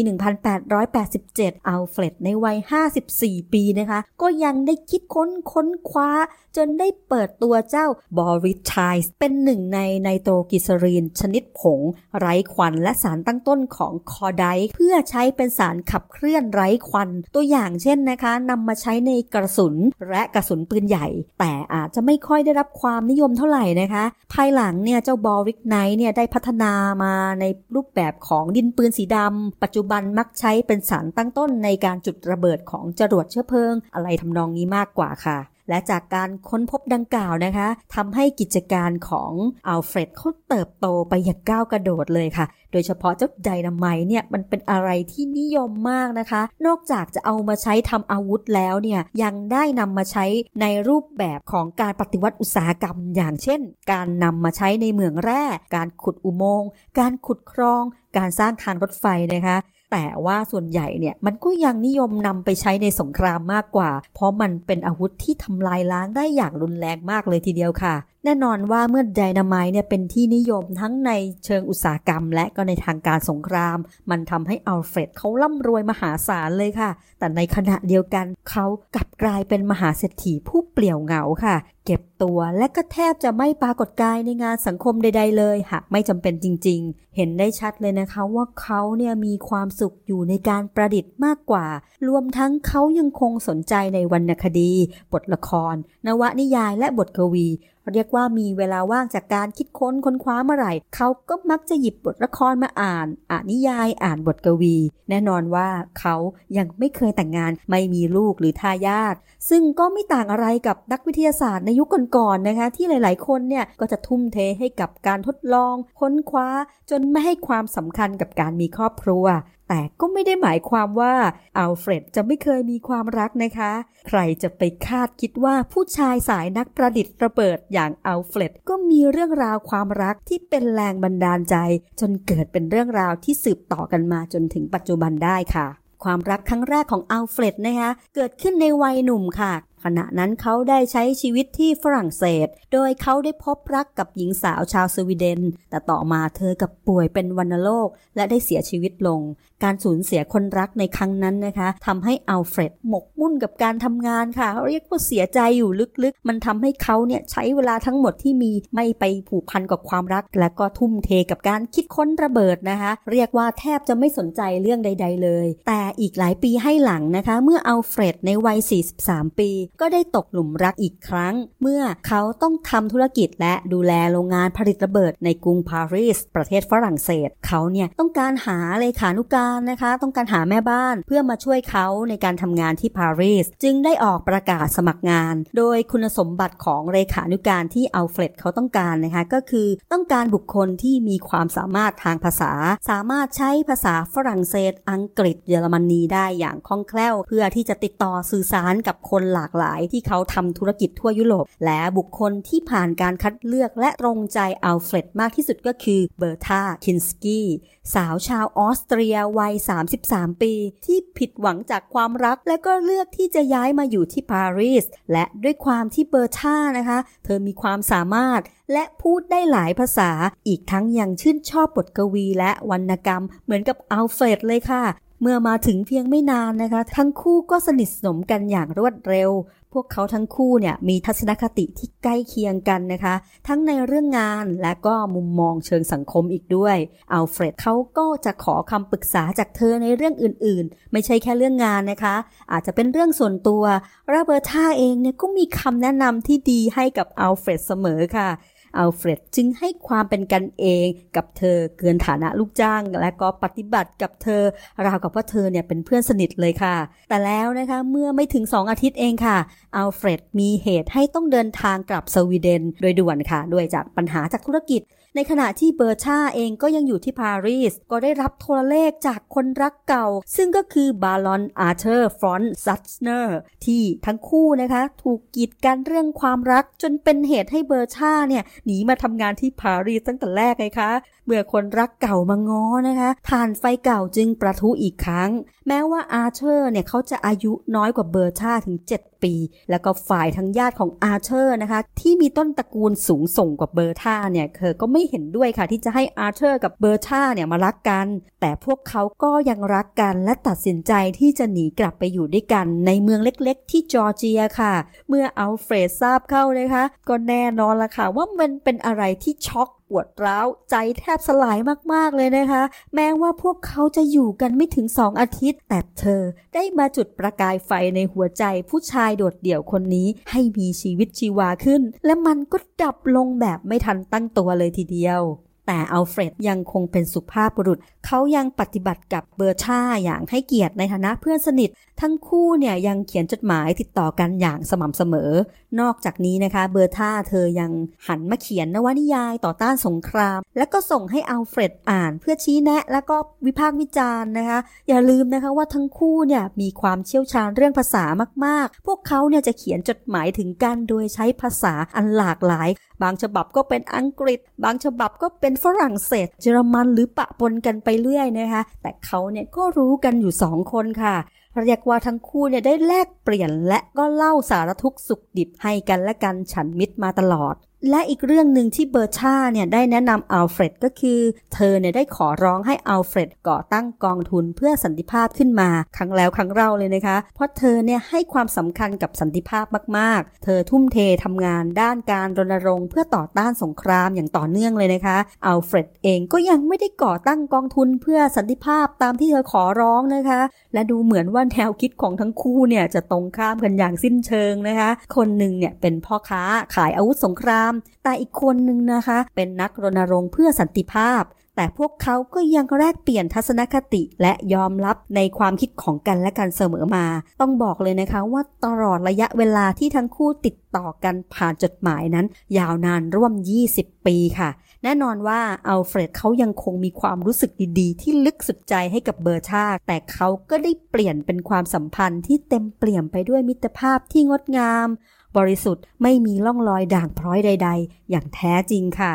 1887 อัลเฟรดในวัย 54 ปีนะคะ ก็ยังได้คิดค้นค้นคว้า จนได้เปิดตัวเจ้าบอริชายส์เป็นหนึ่งในไนโตรกิสรีน ชนิดผง ไร้ควันและสารตั้งต้นของคอไดเพื่อใช้เป็นสารขับเคลื่อนไร้ควัน ตัวอย่างเช่นนะคะนำมาใช้ในกระสุนและกระสุนปืนใหญ่ แต่อาจจะไม่ค่อยได้รับความนิยมเท่าไหร่นะคะ ภายหลังเนี่ยเจ้าบอลลิสไทต์เนี่ยได้พัฒนามาในรูปแบบของดินปืนสีดำปัจจุบันมักใช้เป็นสารตั้งต้นในการจุดระเบิดของจรวดเชื้อเพลิง อะไรทำนองนี้มากกว่าค่ะ และจากการค้นพบดังกล่าวนะคะทำให้กิจการของอัลเฟรดเขาเติบโตไปอย่างก้าวกระโดดเลยค่ะ โดยเฉพาะเจ้าไดนาไมต์เนี่ยมันเป็นอะไรที่นิยมมากนะคะ นอกจากจะเอามาใช้ทำอาวุธแล้วเนี่ยยังได้นำมาใช้ในรูปแบบของการปฏิวัติอุตสาหกรรม อย่างเช่น การนำมาใช้ในเมืองแร่ การขุดอุโมงค์ การขุดคลอง การสร้างทางรถไฟนะคะ แต่ว่าส่วนใหญ่เนี่ยมันก็ยังนิยมนำไปใช้ในสงครามมากกว่า เพราะมันเป็นอาวุธที่ทำลายล้างได้อย่างรุนแรงมากเลยทีเดียวค่ะแน่นอนว่าเมื่อไดนาไมต์เนี่ยเป็นที่นิยมทั้งในเชิงอุตสาหกรรม และก็ในทางการสงคราม มันทำให้อัลเฟรดเขาร่ำรวยมหาศาลเลยค่ะ แต่ในขณะเดียวกันเขากลับกลายเป็นมหาเศรษฐีผู้เปลี่ยวเหงาค่ะ เก็บตัวและก็แทบจะไม่ปรากฏกายในงานสังคมใด ๆ เลยหากไม่จำเป็นจริง ๆ เห็นได้ชัดเลยนะคะว่าเขาเนี่ยมีความสุขอยู่ในการประดิษฐ์มากกว่า รวมทั้งเขายังคงสนใจในวรรณคดี บทละคร นวนิยายและบทกวีเรียกว่ามีเวลาว่างจากการคิดค้นค้นคว้าเมื่อไหร่ เขาก็มักจะหยิบบทละครมาอ่าน อ่านนิยายอ่านบทกวี แน่นอนว่าเขายังไม่เคยแต่งงานไม่มีลูกหรือทายาทซึ่งก็ไม่ต่างอะไรกับนักวิทยาศาสตร์ในยุคก่อนๆนนะคะ ที่หลายๆ คนเนี่ยก็จะทุ่มเทให้กับการทดลอง ค้นคว้า จนไม่ให้ความสำคัญกับการมีครอบครัว แต่ก็ไม่ได้หมายความว่าอัลเฟรดจะไม่เคยมีความรักนะคะ ใครจะไปคาดคิดว่าผู้ชายสายนักประดิษฐ์ระเบิดอย่างอัลเฟรดก็มีเรื่องราวความรักที่เป็นแรงบันดาลใจ จนเกิดเป็นเรื่องราวที่สืบต่อกันมาจนถึงปัจจุบันได้ค่ะความรักครั้งแรกของอัลเฟรดนะคะ เกิดขึ้นในวัยหนุ่มค่ะ ขณะนั้นเขาได้ใช้ชีวิตที่ฝรั่งเศส โดยเขาได้พบรักกับหญิงสาวชาวสวีเดน แต่ต่อมาเธอกลับป่วยเป็นวัณโรคและได้เสียชีวิตลง การสูญเสียคนรักในครั้งนั้นนะคะทำให้อัลเฟรดหมกมุ่นกับการทำงานค่ะเรียกว่าเสียใจอยู่ลึกๆ มันทำให้เขาเนี่ยใช้เวลาทั้งหมดที่มีไม่ไปผูกพันกับความรัก และก็ทุ่มเทกับการคิดค้นระเบิดนะคะ เรียกว่าแทบจะไม่สนใจเรื่องใด ๆ เลย แต่อีกหลายปีให้หลังนะคะ เมื่ออัลเฟรดในวัย 43 ปีก็ได้ตกหลุมรักอีกครั้ง เมื่อเขาต้องทำธุรกิจและดูแลโรงงานผลิตระเบิดในกรุงปารีส ประเทศฝรั่งเศส เขาเนี่ยต้องการหาเลขานุการนะคะ ต้องการหาแม่บ้านเพื่อมาช่วยเขาในการทำงานที่ปารีส จึงได้ออกประกาศสมัครงาน โดยคุณสมบัติของเลขานุการที่อัลเฟรดเขาต้องการนะคะก็คือต้องการบุคคลที่มีความสามารถทางภาษา สามารถใช้ภาษาฝรั่งเศส อังกฤษ เยอรมนีได้อย่างคล่องแคล่ว เพื่อที่จะติดต่อสื่อสารกับคนหลากหลายที่เขาทำธุรกิจทั่วยุโรป และบุคคลที่ผ่านการคัดเลือกและตรงใจอัลเฟรดมากที่สุดก็คือเบอร์ธาคินสกี้สาวชาวออสเตรียวัย 33 ปี ที่ผิดหวังจากความรัก และก็เลือกที่จะย้ายมาอยู่ที่ปารีสและด้วยความที่เบอร์ธานะคะ เธอมีความสามารถและพูดได้หลายภาษา อีกทั้งยังชื่นชอบบทกวีและวรรณกรรม เหมือนกับอัลเฟรดเลยค่ะ เมื่อมาถึงเพียงไม่นานนะคะ ทั้งคู่ก็สนิทสนมกันอย่างรวดเร็ว พวกเขาทั้งคู่เนี่ยมีทัศนคติที่ใกล้เคียงกันนะคะ ทั้งในเรื่องงานและก็มุมมองเชิงสังคมอีกด้วยอัลเฟรดเขาก็จะขอคำปรึกษาจากเธอในเรื่องอื่นๆ ไม่ใช่แค่เรื่องงานนะคะ อาจจะเป็นเรื่องส่วนตัวว่าเบอร์ธาเองเนี่ยก็มีคำแนะนำที่ดีให้กับอัลเฟรดเสมอค่ะ อัลเฟรดจึงให้ความเป็นกันเองกับเธอเกินฐานะลูกจ้าง และก็ปฏิบัติกับเธอ ราวกับว่าเธอเนี่ยเป็นเพื่อนสนิทเลยค่ะ แต่แล้วนะคะเมื่อไม่ถึง 2 อาทิตย์เองค่ะอัลเฟรดมีเหตุให้ต้องเดินทางกลับสวีเดนโดยด่วนค่ะ ด้วยจากปัญหาจากธุรกิจ ในขณะที่เบอร์ธาเองก็ยังอยู่ที่ปารีส ก็ได้รับโทรเลขจากคนรักเก่า ซึ่งก็คือบารอนอาร์เธอร์ฟอนซุทท์เนอร์ที่ทั้งคู่นะคะ ถูกกีดกันเรื่องความรักจนเป็นเหตุให้เบอร์ธาเนี่ยหนีมาทำงานที่ปารีสตั้งแต่แรกเลยค่ะเมื่อคนรักเก่ามาง้อนะคะถ่านไฟเก่าจึงปะทุอีกครั้ง แม้ว่าอาร์เธอร์เนี่ยเขาจะอายุน้อยกว่าเบอร์ธาถึง 7 ปี แล้วก็ฝ่ายทั้งญาติของอาร์เธอร์นะคะ ที่มีต้นตระกูลสูงส่งกว่าเบอร์ธาเนี่ยเธอก็ไม่ไม่เห็นด้วยค่ะที่จะให้อาร์เธอร์กับเบอร์ธาเนี่ยมารักกัน แต่พวกเขาก็ยังรักกันและตัดสินใจที่จะหนีกลับไปอยู่ด้วยกัน ในเมืองเล็กๆ ที่จอร์เจียค่ะ เมื่อเอาเฟรดทราบเข้านะคะ ก็แน่นอนละค่ะว่ามันเป็นอะไรที่ช็อก ปวดร้าวใจแทบสลายมากๆเลยนะคะ แม้ว่าพวกเขาจะอยู่กันไม่ถึงสองอาทิตย์ แต่เธอได้มาจุดประกายไฟในหัวใจผู้ชายโดดเดี่ยวคนนี้ให้มีชีวิตชีวาขึ้น และมันก็ดับลงแบบไม่ทันตั้งตัวเลยทีเดียวแต่อัลเฟรดยังคงเป็นสุภาพบุรุษ เขายังปฏิบัติกับเบอร์ชาอย่างให้เกียรติในฐานะเพื่อนสนิท ทั้งคู่เนี่ยยังเขียนจดหมายติดต่อกันอย่างสม่ำเสมอ นอกจากนี้นะคะ เบอร์ชาเธอยังหันมาเขียนนวนิยายต่อต้านสงคราม และก็ส่งให้อัลเฟรดอ่านเพื่อชี้แนะ แล้วก็วิพากษ์วิจารณ์นะคะ อย่าลืมนะคะว่าทั้งคู่เนี่ยมีความเชี่ยวชาญเรื่องภาษามากๆ พวกเขาเนี่ยจะเขียนจดหมายถึงกันโดยใช้ภาษาอันหลากหลาย บางฉบับก็เป็นอังกฤษ บางฉบับก็เป็นฝรั่งเศส เยอรมันหรือปะปนกันไปเรื่อยนะคะ แต่เขาเนี่ยก็รู้กันอยู่สองคนค่ะ เรียกว่าทั้งคู่เนี่ยได้แลกเปลี่ยนและก็เล่าสารทุกข์สุขดิบให้กันและกันฉันมิตรมาตลอด และอีกเรื่องหนึ่งที่เบอร์ชาเนี่ยได้แนะนำอัลเฟรดก็คือ เธอเนี่ยได้ขอร้องให้อัลเฟรดก่อตั้งกองทุนเพื่อสันติภาพขึ้นมา ครั้งแล้วครั้งเล่าเลยนะคะ เพราะเธอเนี่ยให้ความสำคัญกับสันติภาพมากๆ เธอทุ่มเททำงานด้านการรณรงค์เพื่อต่อต้านสงครามอย่างต่อเนื่องเลยนะคะอัลเฟรดเองก็ยังไม่ได้ก่อตั้งกองทุนเพื่อสันติภาพตามที่เธอขอร้องนะคะ และดูเหมือนว่าแนวคิดของทั้งคู่เนี่ยจะตรงข้ามกันอย่างสิ้นเชิงนะคะ คนหนึ่งเนี่ยเป็นพ่อค้าขายอาวุธสงครามแต่อีกคนหนึ่งนะคะ เป็นนักรณรงค์เพื่อสันติภาพ แต่พวกเขาก็ยังแลกเปลี่ยนทัศนคติและยอมรับในความคิดของกันและกันเสมอมา ต้องบอกเลยนะคะว่าตลอดระยะเวลาที่ทั้งคู่ติดต่อกันผ่านจดหมายนั้น ยาวนานร่วม 20 ปีค่ะแน่นอนว่าอัลเฟรดเขายังคงมีความรู้สึกดีๆ ที่ลึกสุดใจให้กับเบอร์ธา แต่เขาก็ได้เปลี่ยนเป็นความสัมพันธ์ที่เต็มเปี่ยมไปด้วยมิตรภาพที่งดงาม บริสุทธิ์ไม่มีร่องรอยด่างพร้อยใด ๆ อย่างแท้จริงค่ะ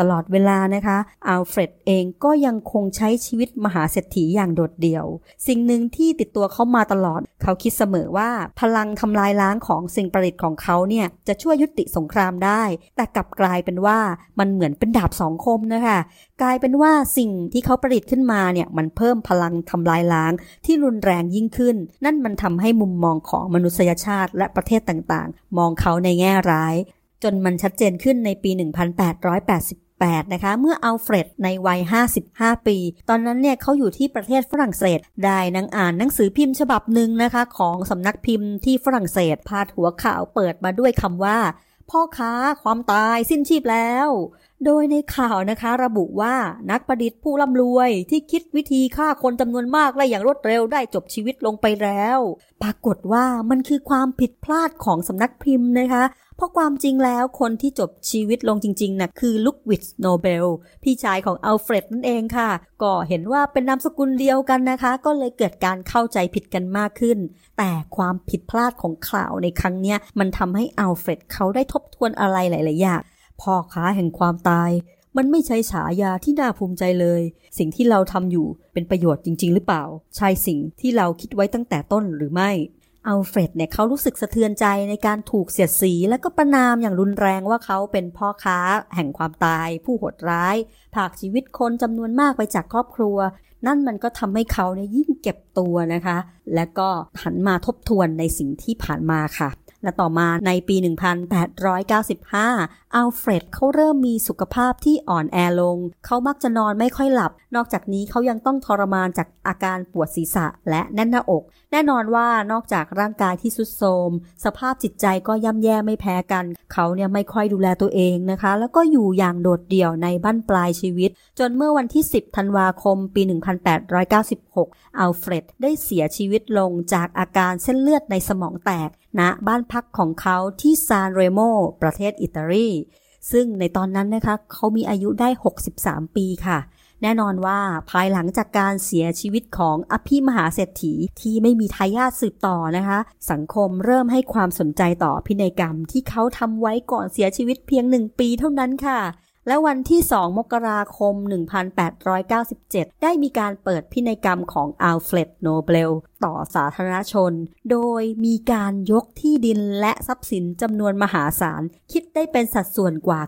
ตลอดเวลานะคะอัลเฟรดเองก็ยังคงใช้ชีวิตมหาเศรษฐีอย่างโดดเดี่ยว สิ่งหนึ่งที่ติดตัวเขามาตลอด เขาคิดเสมอว่าพลังทำลายล้างของสิ่งประดิษฐ์ของเขาเนี่ยจะช่วยยุติสงครามได้ แต่กลับกลายเป็นว่ามันเหมือนเป็นดาบสองคมนะคะกลายเป็นว่าสิ่งที่เขาประดิษฐ์ขึ้นมาเนี่ยมันเพิ่มพลังทำลายล้างที่รุนแรงยิ่งขึ้น นั่นมันทำให้มุมมองของมนุษยชาติและประเทศต่างๆ มองเขาในแง่ร้าย จนมันชัดเจนขึ้นในปี 1888 8นะคะเมื่ออัลเฟรดในวัย 55 ปี ตอนนั้นเนี่ยเขาอยู่ที่ประเทศฝรั่งเศส ได้นังอ่านหนังสือพิมพ์ฉบับหนึ่งนะคะ ของสำนักพิมพ์ที่ฝรั่งเศส พาดหัวข่าวเปิดมาด้วยคำว่า พ่อค้าความตายสิ้นชีพแล้วโดยในข่าวนะคะระบุว่านักประดิษฐ์ผู้ร่ำรวยที่คิดวิธีฆ่าคนจำนวนมากและอย่างรวดเร็วได้จบชีวิตลงไปแล้ว ปรากฏว่ามันคือความผิดพลาดของสำนักพิมพ์นะคะ เพราะความจริงแล้วคนที่จบชีวิตลงจริงๆนะ่ะคือลุควิชโนเบล พี่ชายของอัลเฟรดนั่นเองค่ะ ก็เห็นว่าเป็นนามสกุลเดียวกันนะคะ ก็เลยเกิดการเข้าใจผิดกันมากขึ้น แต่ความผิดพลาดของข่าวในครั้งนี้มันทำให้อัลเฟรดเขาได้ทบทวนอะไรหลายๆอย่างพ่อค้าแห่งความตาย มันไม่ใช่ฉายาที่น่าภูมิใจเลย สิ่งที่เราทำอยู่เป็นประโยชน์จริง ๆ หรือเปล่า ใช่สิ่งที่เราคิดไว้ตั้งแต่ต้นหรือไม่ อัลเฟรดเนี่ยเขารู้สึกสะเทือนใจในการถูกเสียดสี และก็ประณามอย่างรุนแรงว่าเขาเป็นพ่อค้า แห่งความตาย ผู้โหดร้ายผากชีวิตคนจำนวนมากไปจากครอบครัว นั่นมันก็ทำให้เขาเนี่ยยิ่งเก็บตัวนะคะ และก็หันมาทบทวนในสิ่งที่ผ่านมาค่ะและต่อมาในปี 1895 อัลเฟรดเขาเริ่มมีสุขภาพที่อ่อนแอลง เขามักจะนอนไม่ค่อยหลับ นอกจากนี้เขายังต้องทรมานจากอาการปวดศีรษะและแน่นหน้าอก แน่นอนว่านอกจากร่างกายที่สุดโทมสภาพจิตใจก็ย่ำแย่ไม่แพ้กัน เขาเนี่ยไม่ค่อยดูแลตัวเองนะคะ แล้วก็อยู่อย่างโดดเดี่ยวในบั้นปลายชีวิต จนเมื่อวันที่ 10 ธันวาคม ปี 1896 อัลเฟรดได้เสียชีวิตลงจากอาการเส้นเลือดในสมองแตกณบ้านพักของเขาที่ซานเรโมประเทศอิตาลีซึ่งในตอนนั้นนะคะ เขามีอายุได้ 63 ปีค่ะ แน่นอนว่าภายหลังจากการเสียชีวิตของอภิมหาเศรษฐีที่ไม่มีทายาทสืบต่อนะคะ สังคมเริ่มให้ความสนใจต่อพินัยกรรมที่เขาทำไว้ก่อนเสียชีวิตเพียงหนึ่งปีเท่านั้นค่ะและวันที่ 2 มกราคม 1897 ได้มีการเปิดพินัยกรรมของอัลเฟรดโนเบล ต่อสาธารณชน โดยมีการยกที่ดินและทรัพย์สินจำนวนมหาศาล คิดได้เป็นสัดส่วนกว่า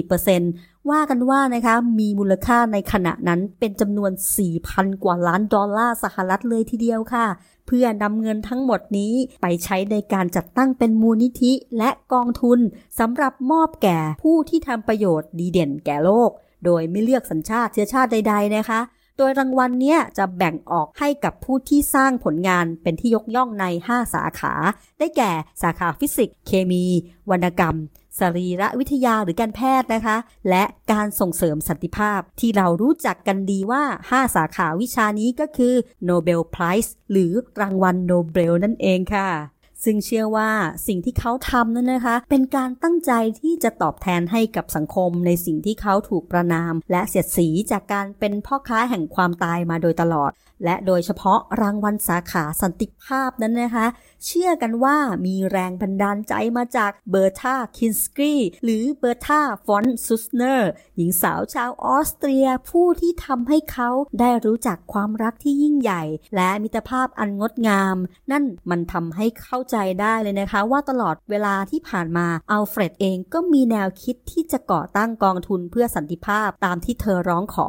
94%ว่ากันว่านะคะมีมูลค่าในขณะนั้นเป็นจำนวน 4,000 กว่าล้านดอลลาร์สหรัฐเลยทีเดียวค่ะ เพื่อนำเงินทั้งหมดนี้ไปใช้ในการจัดตั้งเป็นมูลนิธิและกองทุนสำหรับมอบแก่ผู้ที่ทำประโยชน์ดีเด่นแก่โลก โดยไม่เลือกสัญชาติเชื้อชาติใด ๆ นะคะโดยรางวัลเนี้ยจะแบ่งออกให้กับผู้ที่สร้างผลงานเป็นที่ยกย่องใน 5 สาขา ได้แก่สาขาฟิสิกส์ เคมี วรรณกรรม สรีรวิทยาหรือการแพทย์นะคะ และการส่งเสริมสันติภาพ ที่เรารู้จักกันดีว่า 5 สาขาวิชานี้ก็คือ Nobel Prize หรือรางวัลโนเบลนั่นเองค่ะ ซึ่งเชื่อว่าสิ่งที่เขาทำนั้นนะคะ เป็นการตั้งใจที่จะตอบแทนให้กับสังคมในสิ่งที่เขาถูกประนาม และเสียดสีจากการเป็นพ่อค้าแห่งความตายมาโดยตลอด และโดยเฉพาะรางวัลสาขาสันติภาพนั้นนะคะ เชื่อกันว่ามีแรงบันดาลใจมาจากเบอร์ธาคินสกีหรือเบอร์ธาฟอนซุทเนอร์หญิงสาวชาวออสเตรียผู้ที่ทำให้เขาได้รู้จักความรักที่ยิ่งใหญ่ และมิตรภาพอันงดงาม นั่นมันทำให้เข้าใจได้เลยนะคะ ว่าตลอดเวลาที่ผ่านมาอัลเฟรดเองก็มีแนวคิดที่จะก่อตั้งกองทุนเพื่อสันติภาพตามที่เธอร้องขอ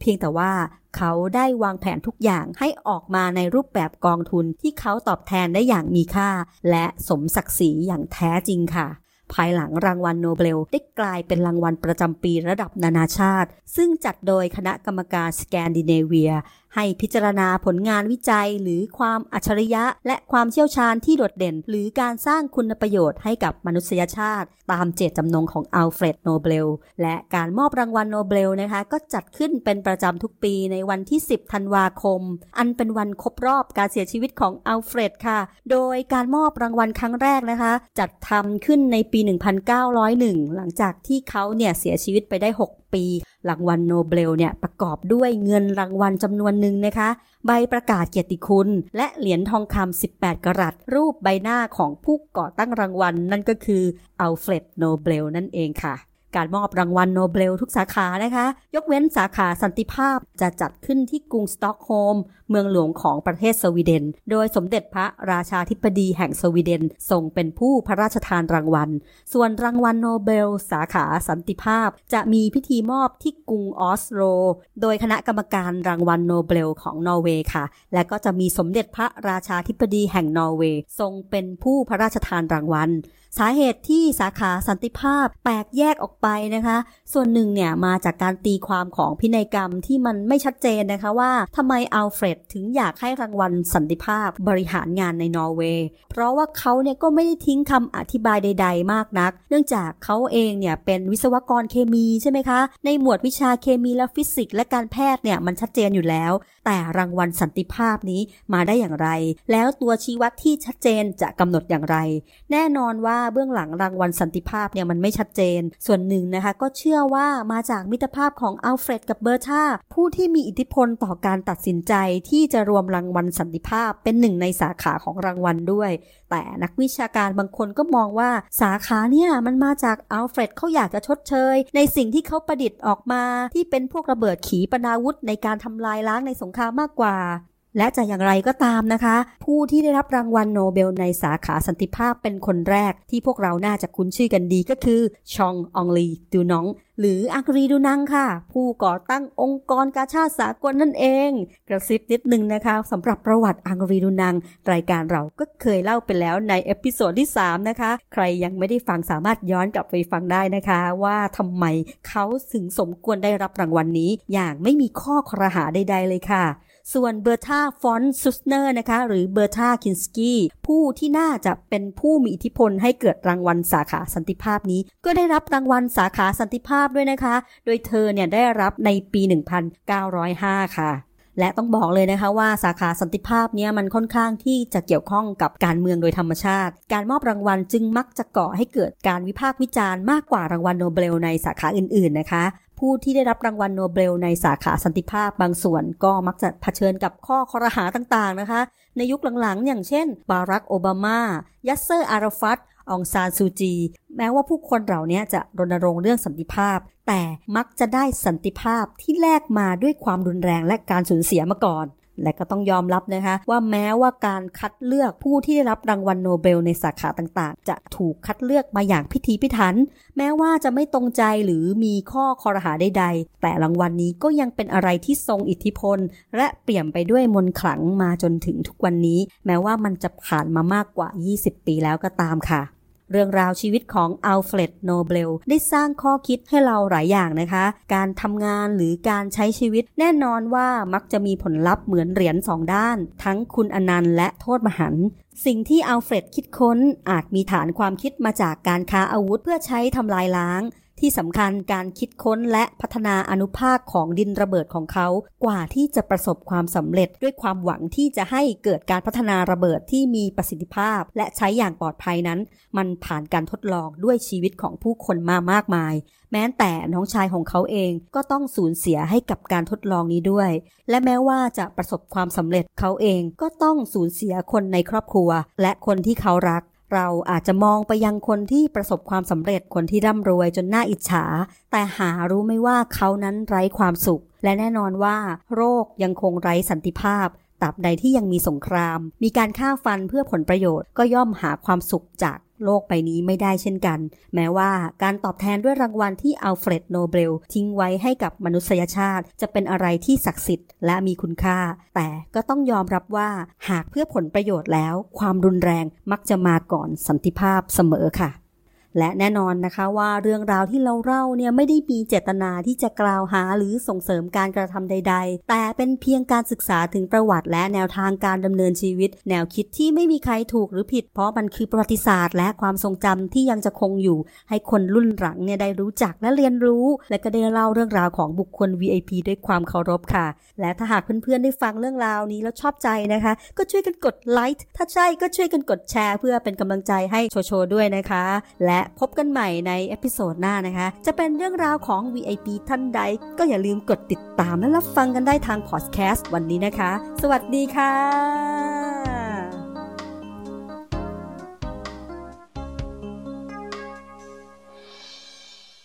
เพียงแต่ว่าเขาได้วางแผนทุกอย่างให้ออกมาในรูปแบบกองทุนที่เขาตอบแทนได้อย่างมีค่า และสมศักดิ์ศรีอย่างแท้จริงค่ะภายหลังรางวัลโนเบลได้กลายเป็นรางวัลประจำปีระดับนานาชาติ ซึ่งจัดโดยคณะกรรมการสแกนดิเนเวีย ให้พิจารณาผลงานวิจัย หรือความอัจฉริยะ และความเชี่ยวชาญที่โดดเด่น หรือการสร้างคุณประโยชน์ให้กับมนุษยชาติ ตามเจตจำนงของอัลเฟรดโนเบล และการมอบรางวัลโนเบลนะคะก็จัดขึ้นเป็นประจำทุกปีในวันที่ 10 ธันวาคม อันเป็นวันครบรอบการเสียชีวิตของอัลเฟรดค่ะ โดยการมอบรางวัลครั้งแรกนะคะ จัดทำขึ้นในปี 1901 หลังจากที่เขาเนี่ยเสียชีวิตไปได้ 6 ปี รางวัลโนเบลเนี่ยประกอบด้วยเงินรางวัลจำนวนหนึ่งนะคะ ใบประกาศเกียรติคุณ และเหรียญทองคำ 18 กะรัตรูปใบหน้าของผู้ก่อตั้งรางวัลนั่นก็คืออัลเฟรดโนเบลนั่นเองค่ะ การมอบรางวัลโนเบลทุกสาขานะคะ ยกเว้นสาขาสันติภาพจะจัดขึ้นที่กรุงสตอกโฮล์ม เมืองหลวงของประเทศสวีเดน โดยสมเด็จพระราชาธิบดีแห่งสวีเดนทรงเป็นผู้พระราชทานรางวัล ส่วนรางวัลโนเบล สาขาสันติภาพ จะมีพิธีมอบที่กรุงออสโล โดยคณะกรรมการรางวัลโนเบลของนอร์เวย์ค่ะ และก็จะมีสมเด็จพระราชาธิบดีแห่งนอร์เวย์ ทรงเป็นผู้พระราชทานรางวัล สาเหตุที่สาขาสันติภาพแตกแยกออกไปนะคะ ส่วนหนึ่งเนี่ยมาจากการตีความของพินัยกรรมที่มันไม่ชัดเจนนะคะว่าทำไมอัลเฟรดถึงอยากให้รางวัลสันติภาพบริหารงานในนอร์เวย์เพราะว่าเขาเนี่ยก็ไม่ได้ทิ้งคำอธิบายใด ๆ มากนัก เนื่องจากเขาเองเนี่ยเป็นวิศวกรเคมีใช่ไหมคะ ในหมวดวิชาเคมีและฟิสิกส์และการแพทย์เนี่ยมันชัดเจนอยู่แล้ว แต่รางวัลสันติภาพนี้มาได้อย่างไร แล้วตัวชี้วัดที่ชัดเจนจะกำหนดอย่างไร แน่นอนว่าเบื้องหลังรางวัลสันติภาพเนี่ยมันไม่ชัดเจน ส่วนหนึ่งนะคะ ก็เชื่อว่ามาจากมิตรภาพของอัลเฟรดกับเบอร์ธาผู้ที่มีอิทธิพลต่อการตัดสินใจที่จะรวมรางวัลสันติภาพเป็นหนึ่งในสาขาของรางวัลด้วย แต่นักวิชาการบางคนก็มองว่าสาขาเนี่ยมันมาจากอัลเฟรดเขาอยากจะชดเชย ในสิ่งที่เขาประดิษฐ์ออกมาที่เป็นพวกระเบิดขีปนาวุธในการทำลายล้างในสงครามมากกว่า และจะอย่างไรก็ตามนะคะ ผู้ที่ได้รับรางวัลโนเบลในสาขาสันติภาพเป็นคนแรกที่พวกเราน่าจะคุ้นชื่อกันดีก็คือฌองอังรีดูนัง หรืออังรีดูนังค่ะ ผู้ก่อตั้งองค์กรกาชาดสากลนั่นเอง กระซิบนิดนึงนะคะสำหรับประวัติอังรีดูนัง รายการเราก็เคยเล่าไปแล้วใน episode ที่ 3 นะคะ ใครยังไม่ได้ฟังสามารถย้อนกลับไปฟังได้นะคะ ว่าทำไมเขาถึงสมควรได้รับรางวัลนี้ อย่างไม่มีข้อครหาใด ๆ เลยค่ะ ส่วนเบอร์ธาฟอนซุทเนอร์นะคะหรือเบอร์ธาคินสกี้ผู้ที่น่าจะเป็นผู้มีอิทธิพลให้เกิดรางวัลสาขาสันติภาพนี้ ก็ได้รับรางวัลสาขาสันติภาพด้วยนะคะ โดยเธอเนี่ยได้รับในปี 1905 ค่ะและต้องบอกเลยนะคะว่าสาขาสันติภาพเนี้ยมันค่อนข้างที่จะเกี่ยวข้องกับการเมืองโดยธรรมชาติ การมอบรางวัลจึงมักจะก่อให้เกิดการวิพากษ์วิจารณ์มากกว่ารางวัลโนเบลในสาขาอื่นๆนะคะ ผู้ที่ได้รับรางวัลโนเบลในสาขาสันติภาพบางส่วนก็มักจะเผชิญกับข้อครหาต่างๆนะคะ ในยุคหลังๆ อย่างเช่น บารักโอบามา ยัสเซอร์อาราฟัต อองซานซูจี แม้ว่าผู้คนเหล่านี้จะรณรงค์เรื่องสันติภาพ แต่มักจะได้สันติภาพที่แลกมาด้วยความรุนแรงและการสูญเสียมาก่อน และก็ต้องยอมรับนะคะ ว่าแม้ว่าการคัดเลือกผู้ที่ได้รับรางวัลโนเบลในสาขาต่างๆ จะถูกคัดเลือกมาอย่างพิถีพิถัน แม้ว่าจะไม่ตรงใจหรือมีข้อคอรหาใดๆ แต่รางวัลนนี้ก็ยังเป็นอะไรที่ทรงอิทธิพล และเปลี่ยนไปด้วยมนต์ขลังมาจนถึงทุกวันนี้ แม้ว่ามันจะผ่านมามากกว่า 20 ปีแล้วก็ตามค่ะ เรื่องราวชีวิตของอัลเฟรดโนเบลได้สร้างข้อคิดให้เราหลายอย่างนะคะ การทำงานหรือการใช้ชีวิตแน่นอนว่ามักจะมีผลลัพธ์เหมือนเหรียญสองด้าน ทั้งคุณอนันต์และโทษมหันสิ่งที่อัลเฟรดคิดค้นอาจมีฐานความคิดมาจากการค้าอาวุธเพื่อใช้ทำลายล้าง ที่สำคัญการคิดค้นและพัฒนาอนุภาคของดินระเบิดของเขา กว่าที่จะประสบความสำเร็จด้วยความหวังที่จะให้เกิดการพัฒนาระเบิดที่มีประสิทธิภาพ และใช้อย่างปลอดภัยนั้น มันผ่านการทดลองด้วยชีวิตของผู้คนมามากมาย แม้แต่น้องชายของเขาเองก็ต้องสูญเสียให้กับการทดลองนี้ด้วย และแม้ว่าจะประสบความสำเร็จเขาเองก็ต้องสูญเสียคนในครอบครัว และคนที่เขารัก เราอาจจะมองไปยังคนที่ประสบความสำเร็จคนที่ร่ำรวยจนน่าอิจฉา แต่หารู้ไม่ว่าเขานั้นไร้ความสุข และแน่นอนว่า โลกยังคงไร้สันติภาพตราบใดที่ยังมีสงคราม มีการฆ่าฟันเพื่อผลประโยชน์ก็ย่อมหาความสุขจาก โลกใบนี้ไม่ได้เช่นกัน แม้ว่าการตอบแทนด้วยรางวัลที่อัลเฟรดโนเบลทิ้งไว้ให้กับมนุษยชาติ จะเป็นอะไรที่ศักดิ์สิทธิ์และมีคุณค่า แต่ก็ต้องยอมรับว่าหากเพื่อผลประโยชน์แล้ว ความรุนแรงมักจะมาก่อนสันติภาพเสมอค่ะ และแน่นอนนะคะว่าเรื่องราวที่เราเล่าเนี่ยไม่ได้มีเจตนาที่จะกล่าวหาหรือส่งเสริมการกระทำใด ๆ แต่เป็นเพียงการศึกษาถึงประวัติ และแนวทางการดำเนินชีวิต แนวคิดที่ไม่มีใครถูกหรือผิด เพราะมันคือประวัติศาสตร์ และความทรงจำที่ยังจะคงอยู่ ให้คนรุ่นหลังเนี่ยได้รู้จักและเรียนรู้ และก็ได้เล่าเรื่องราวของบุคคล VIP ด้วยความเคารพค่ะ และถ้าหากเพื่อนๆได้ฟังเรื่องราวนี้แล้วชอบใจนะคะ ก็ช่วยกันกดไลค์ถ้าใช่ก็ช่วยกันกดแชร์ เพื่อเป็นกำลังใจให้โชโชด้วยนะคะ และและพบกันใหม่ใน episode หน้านะคะ จะเป็นเรื่องราวของ VIP ท่านใด ก็อย่าลืมกดติดตามและรับฟังกันได้ทางพอดแคสต์วันนี้นะคะ สวัสดีค่ะ